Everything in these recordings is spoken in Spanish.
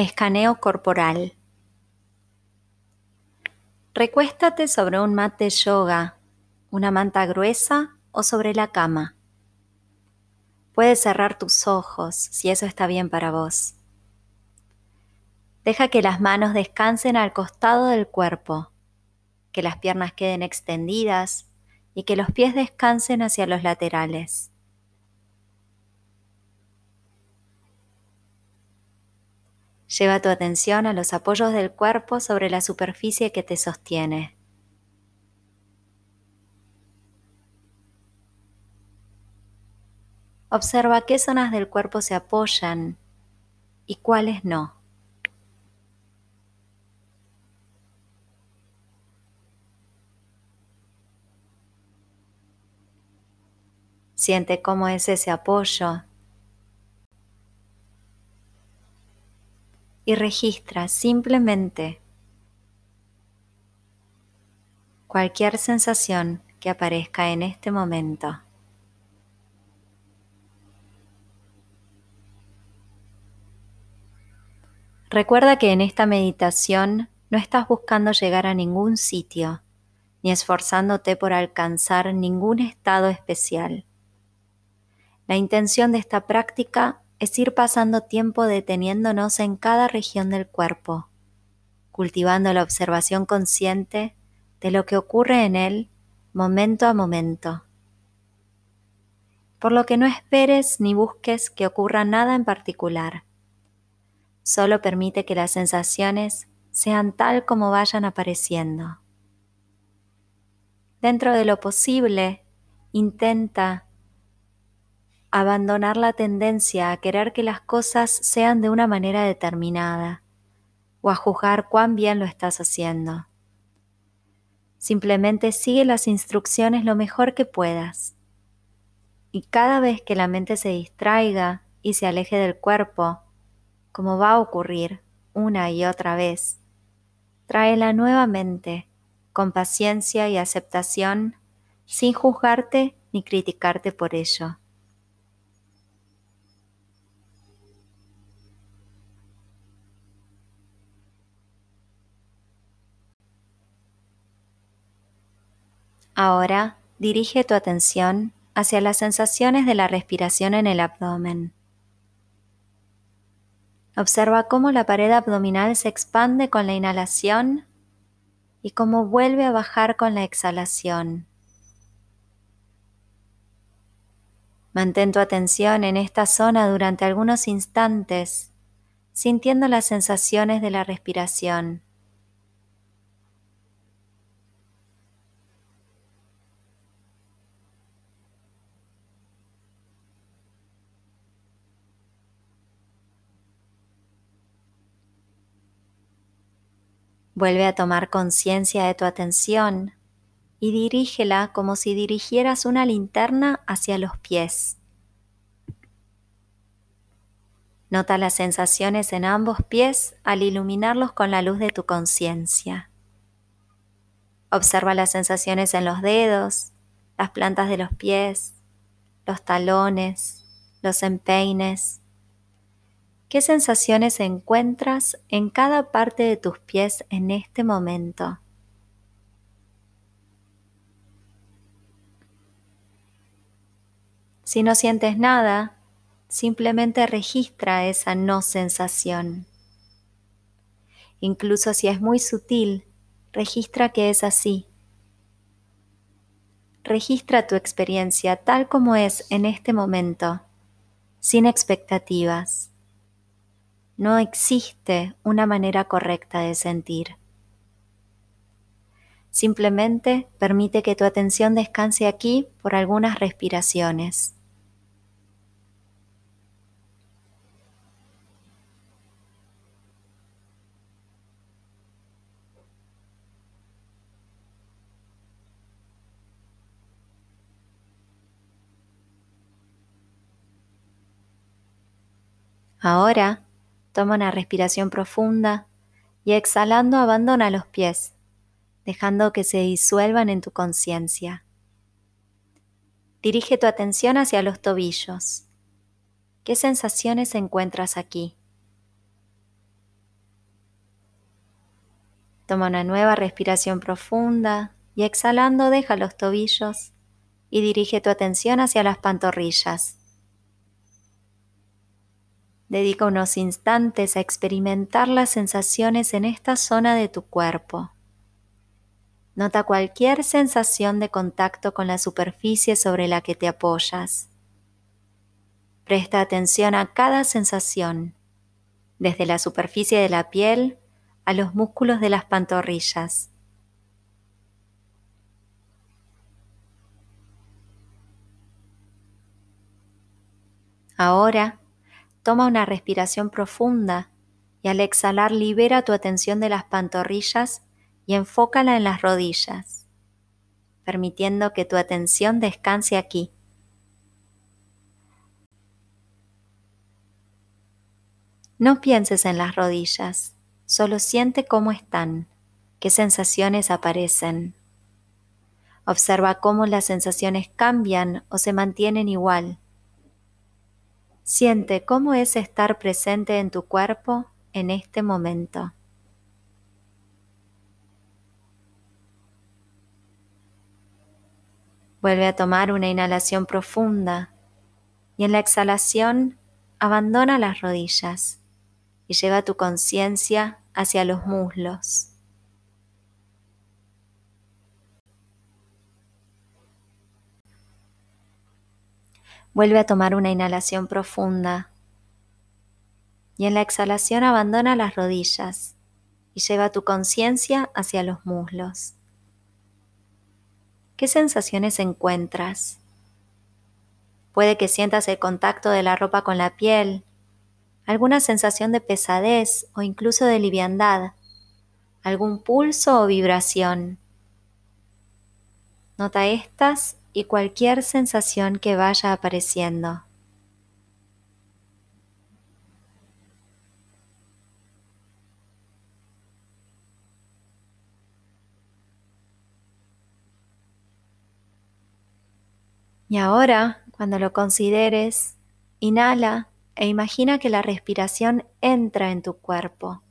Escaneo corporal. Recuéstate sobre un mat de yoga, una manta gruesa o sobre la cama. Puedes cerrar tus ojos si eso está bien para vos. Deja que las manos descansen al costado del cuerpo, que las piernas queden extendidas y que los pies descansen hacia los laterales. Lleva tu atención a los apoyos del cuerpo sobre la superficie que te sostiene. Observa qué zonas del cuerpo se apoyan y cuáles no. Siente cómo es ese apoyo y registra simplemente cualquier sensación que aparezca en este momento. Recuerda que en esta meditación no estás buscando llegar a ningún sitio, ni esforzándote por alcanzar ningún estado especial. La intención de esta práctica es ir pasando tiempo deteniéndonos en cada región del cuerpo, cultivando la observación consciente de lo que ocurre en él momento a momento. Por lo que no esperes ni busques que ocurra nada en particular. Solo permite que las sensaciones sean tal como vayan apareciendo. Dentro de lo posible, intenta abandonar la tendencia a querer que las cosas sean de una manera determinada o a juzgar cuán bien lo estás haciendo. Simplemente sigue las instrucciones lo mejor que puedas. Y cada vez que la mente se distraiga y se aleje del cuerpo, como va a ocurrir una y otra vez, tráela nuevamente con paciencia y aceptación sin juzgarte ni criticarte por ello. Ahora dirige tu atención hacia las sensaciones de la respiración en el abdomen. Observa cómo la pared abdominal se expande con la inhalación y cómo vuelve a bajar con la exhalación. Mantén tu atención en esta zona durante algunos instantes, sintiendo las sensaciones de la respiración. Vuelve a tomar conciencia de tu atención y dirígela como si dirigieras una linterna hacia los pies. Nota las sensaciones en ambos pies al iluminarlos con la luz de tu conciencia. Observa las sensaciones en los dedos, las plantas de los pies, los talones, los empeines, ¿Qué sensaciones encuentras en cada parte de tus pies en este momento? Si no sientes nada, simplemente registra esa no sensación. Incluso si es muy sutil, registra que es así. Registra tu experiencia tal como es en este momento, sin expectativas. No existe una manera correcta de sentir. Simplemente permite que tu atención descanse aquí por algunas respiraciones. Ahora Toma una respiración profunda y exhalando abandona los pies, dejando que se disuelvan en tu conciencia. Dirige tu atención hacia los tobillos. ¿Qué sensaciones encuentras aquí? Toma una nueva respiración profunda y exhalando deja los tobillos y dirige tu atención hacia las pantorrillas. Dedica unos instantes a experimentar las sensaciones en esta zona de tu cuerpo. Nota cualquier sensación de contacto con la superficie sobre la que te apoyas. Presta atención a cada sensación, desde la superficie de la piel a los músculos de las pantorrillas. Ahora, toma una respiración profunda y al exhalar libera tu atención de las pantorrillas y enfócala en las rodillas, permitiendo que tu atención descanse aquí. No pienses en las rodillas, solo siente cómo están, qué sensaciones aparecen. Observa cómo las sensaciones cambian o se mantienen igual. Siente cómo es estar presente en tu cuerpo en este momento. Vuelve a tomar una inhalación profunda y en la exhalación abandona las rodillas y lleva tu conciencia hacia los muslos. Vuelve a tomar una inhalación profunda y en la exhalación abandona las rodillas y lleva tu conciencia hacia los muslos. ¿Qué sensaciones encuentras? Puede que sientas el contacto de la ropa con la piel alguna sensación de pesadez o incluso de liviandad, algún pulso o vibración. Nota estas y cualquier sensación que vaya apareciendo. Y ahora, cuando lo consideres, inhala e imagina que la respiración entra en tu cuerpo,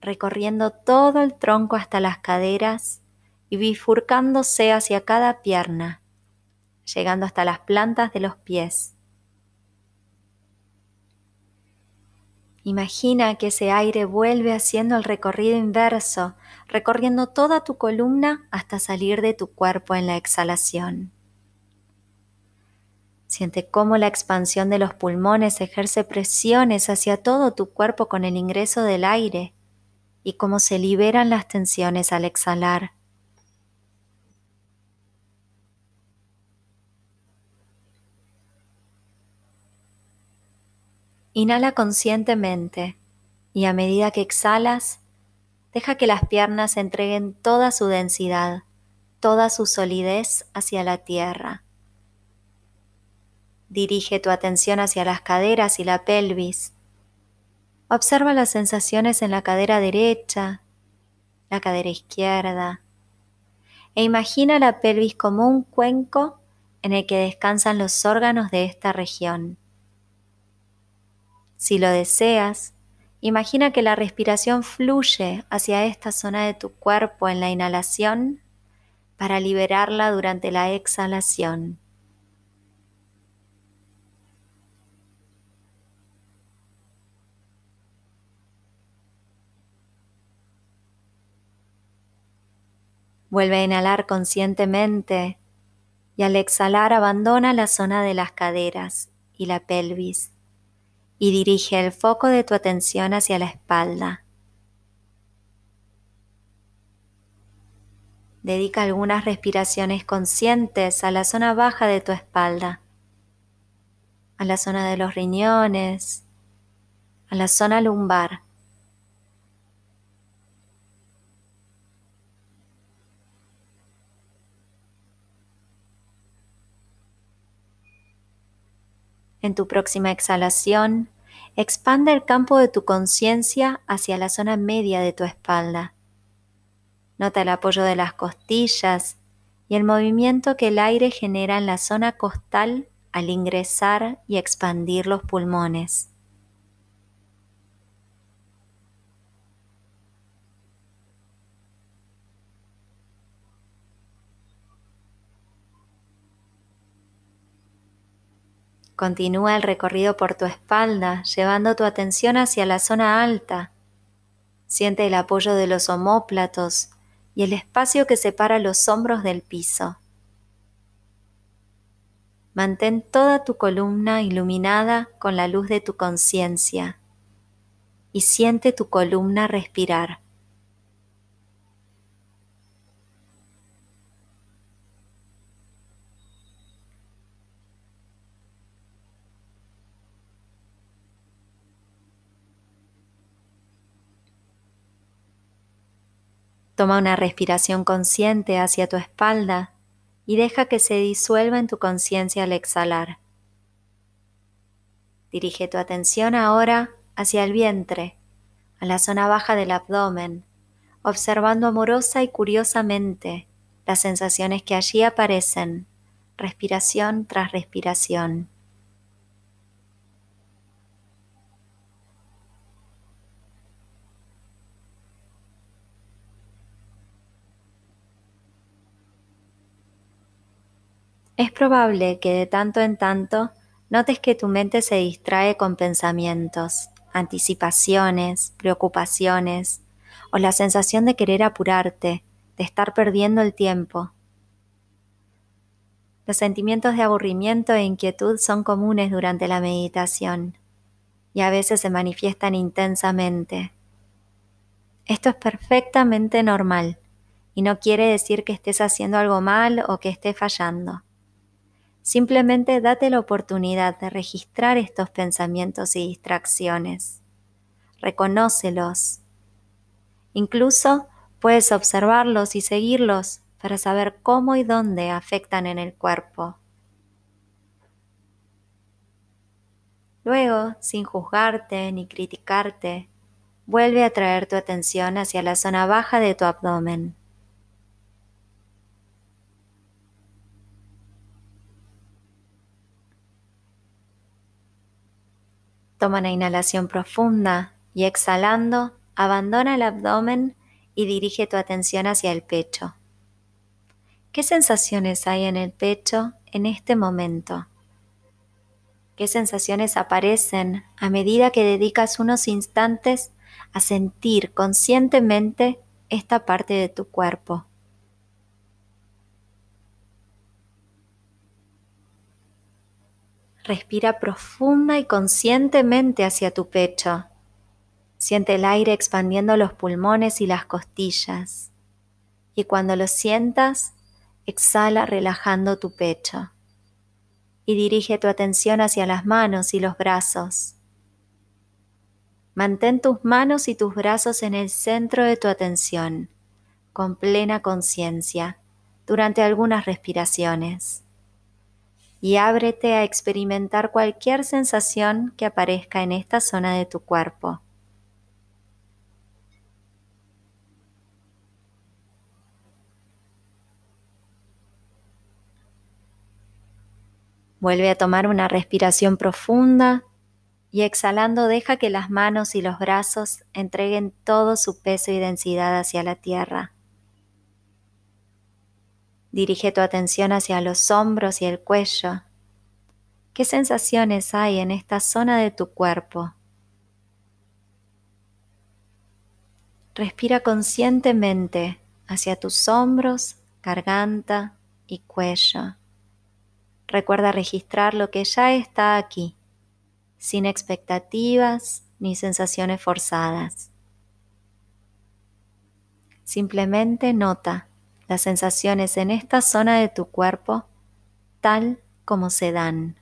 recorriendo todo el tronco hasta las caderas y bifurcándose hacia cada pierna, llegando hasta las plantas de los pies. Imagina que ese aire vuelve haciendo el recorrido inverso, recorriendo toda tu columna hasta salir de tu cuerpo en la exhalación. Siente cómo la expansión de los pulmones ejerce presiones hacia todo tu cuerpo con el ingreso del aire y cómo se liberan las tensiones al exhalar. Inhala conscientemente y a medida que exhalas, deja que las piernas entreguen toda su densidad, toda su solidez hacia la tierra. Dirige tu atención hacia las caderas y la pelvis. Observa las sensaciones en la cadera derecha, la cadera izquierda, e imagina la pelvis como un cuenco en el que descansan los órganos de esta región. Si lo deseas, imagina que la respiración fluye hacia esta zona de tu cuerpo en la inhalación para liberarla durante la exhalación. Vuelve a inhalar conscientemente y al exhalar abandona la zona de las caderas y la pelvis y dirige el foco de tu atención hacia la espalda. Dedica algunas respiraciones conscientes a la zona baja de tu espalda, a la zona de los riñones, a la zona lumbar. En tu próxima exhalación, expande el campo de tu conciencia hacia la zona media de tu espalda. Nota el apoyo de las costillas y el movimiento que el aire genera en la zona costal al ingresar y expandir los pulmones. Continúa el recorrido por tu espalda, llevando tu atención hacia la zona alta. Siente el apoyo de los omóplatos y el espacio que separa los hombros del piso. Mantén toda tu columna iluminada con la luz de tu conciencia y siente tu columna respirar. Toma una respiración consciente hacia tu espalda y deja que se disuelva en tu conciencia al exhalar. Dirige tu atención ahora hacia el vientre, a la zona baja del abdomen, observando amorosa y curiosamente las sensaciones que allí aparecen, respiración tras respiración. Es probable que de tanto en tanto notes que tu mente se distrae con pensamientos, anticipaciones, preocupaciones o la sensación de querer apurarte, de estar perdiendo el tiempo. Los sentimientos de aburrimiento e inquietud son comunes durante la meditación y a veces se manifiestan intensamente. Esto es perfectamente normal y no quiere decir que estés haciendo algo mal o que estés fallando. Simplemente date la oportunidad de registrar estos pensamientos y distracciones. Reconócelos. Incluso puedes observarlos y seguirlos para saber cómo y dónde afectan en el cuerpo. Luego, sin juzgarte ni criticarte, vuelve a traer tu atención hacia la zona baja de tu abdomen. Toma una inhalación profunda y exhalando, abandona el abdomen y dirige tu atención hacia el pecho. ¿Qué sensaciones hay en el pecho en este momento? ¿Qué sensaciones aparecen a medida que dedicas unos instantes a sentir conscientemente esta parte de tu cuerpo? Respira profunda y conscientemente hacia tu pecho. Siente el aire expandiendo los pulmones y las costillas. Y cuando lo sientas, exhala relajando tu pecho. Y dirige tu atención hacia las manos y los brazos. Mantén tus manos y tus brazos en el centro de tu atención, con plena conciencia, durante algunas respiraciones y ábrete a experimentar cualquier sensación que aparezca en esta zona de tu cuerpo. Vuelve a tomar una respiración profunda y exhalando deja que las manos y los brazos entreguen todo su peso y densidad hacia la tierra. Dirige tu atención hacia los hombros y el cuello. ¿Qué sensaciones hay en esta zona de tu cuerpo? Respira conscientemente hacia tus hombros, garganta y cuello. Recuerda registrar lo que ya está aquí, sin expectativas ni sensaciones forzadas. Simplemente nota las sensaciones en esta zona de tu cuerpo tal como se dan.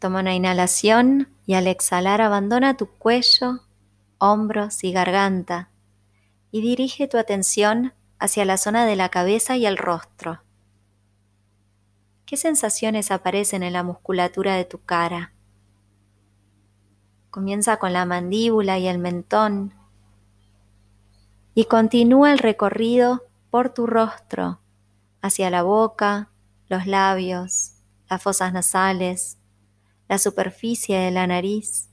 Toma una inhalación y al exhalar abandona tu cuello, hombros y garganta y dirige tu atención hacia la zona de la cabeza y el rostro. ¿Qué sensaciones aparecen en la musculatura de tu cara? Comienza con la mandíbula y el mentón. Y continúa el recorrido por tu rostro hacia la boca, los labios, las fosas nasales, la superficie de la nariz,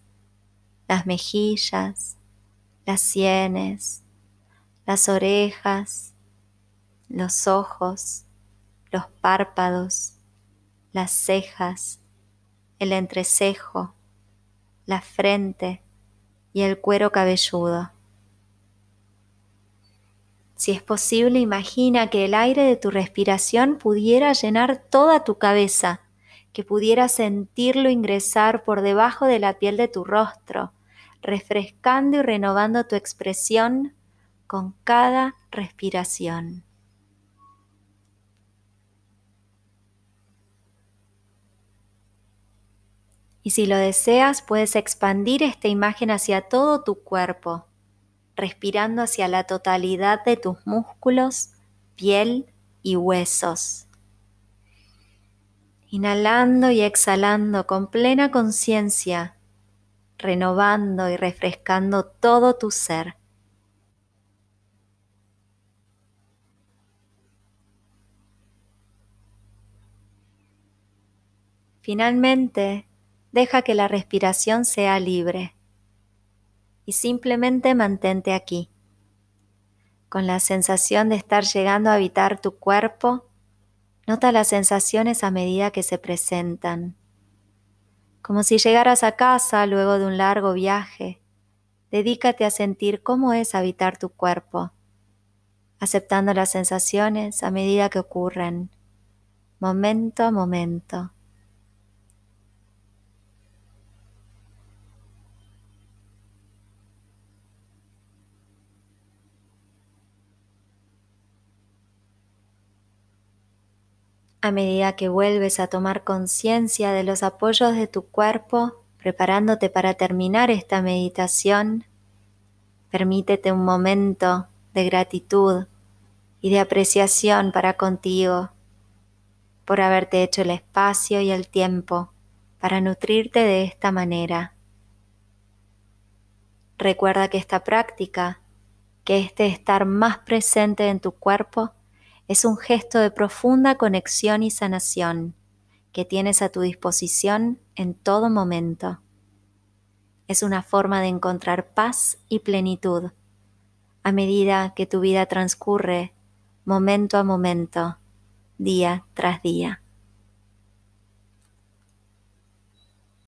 las mejillas, las sienes, las orejas, los ojos, los párpados, las cejas, el entrecejo, la frente y el cuero cabelludo. Si es posible, imagina que el aire de tu respiración pudiera llenar toda tu cabeza, que pudieras sentirlo ingresar por debajo de la piel de tu rostro, refrescando y renovando tu expresión con cada respiración. Y si lo deseas, puedes expandir esta imagen hacia todo tu cuerpo, respirando hacia la totalidad de tus músculos, piel y huesos. Inhalando y exhalando con plena conciencia, renovando y refrescando todo tu ser. Finalmente, deja que la respiración sea libre y simplemente mantente aquí, con la sensación de estar llegando a habitar tu cuerpo. Nota las sensaciones a medida que se presentan, como si llegaras a casa luego de un largo viaje. Dedícate a sentir cómo es habitar tu cuerpo, aceptando las sensaciones a medida que ocurren, momento a momento. A medida que vuelves a tomar conciencia de los apoyos de tu cuerpo, preparándote para terminar esta meditación, permítete un momento de gratitud y de apreciación para contigo por haberte hecho el espacio y el tiempo para nutrirte de esta manera. Recuerda que esta práctica, que este estar más presente en tu cuerpo, es un gesto de profunda conexión y sanación que tienes a tu disposición en todo momento. Es una forma de encontrar paz y plenitud a medida que tu vida transcurre momento a momento, día tras día.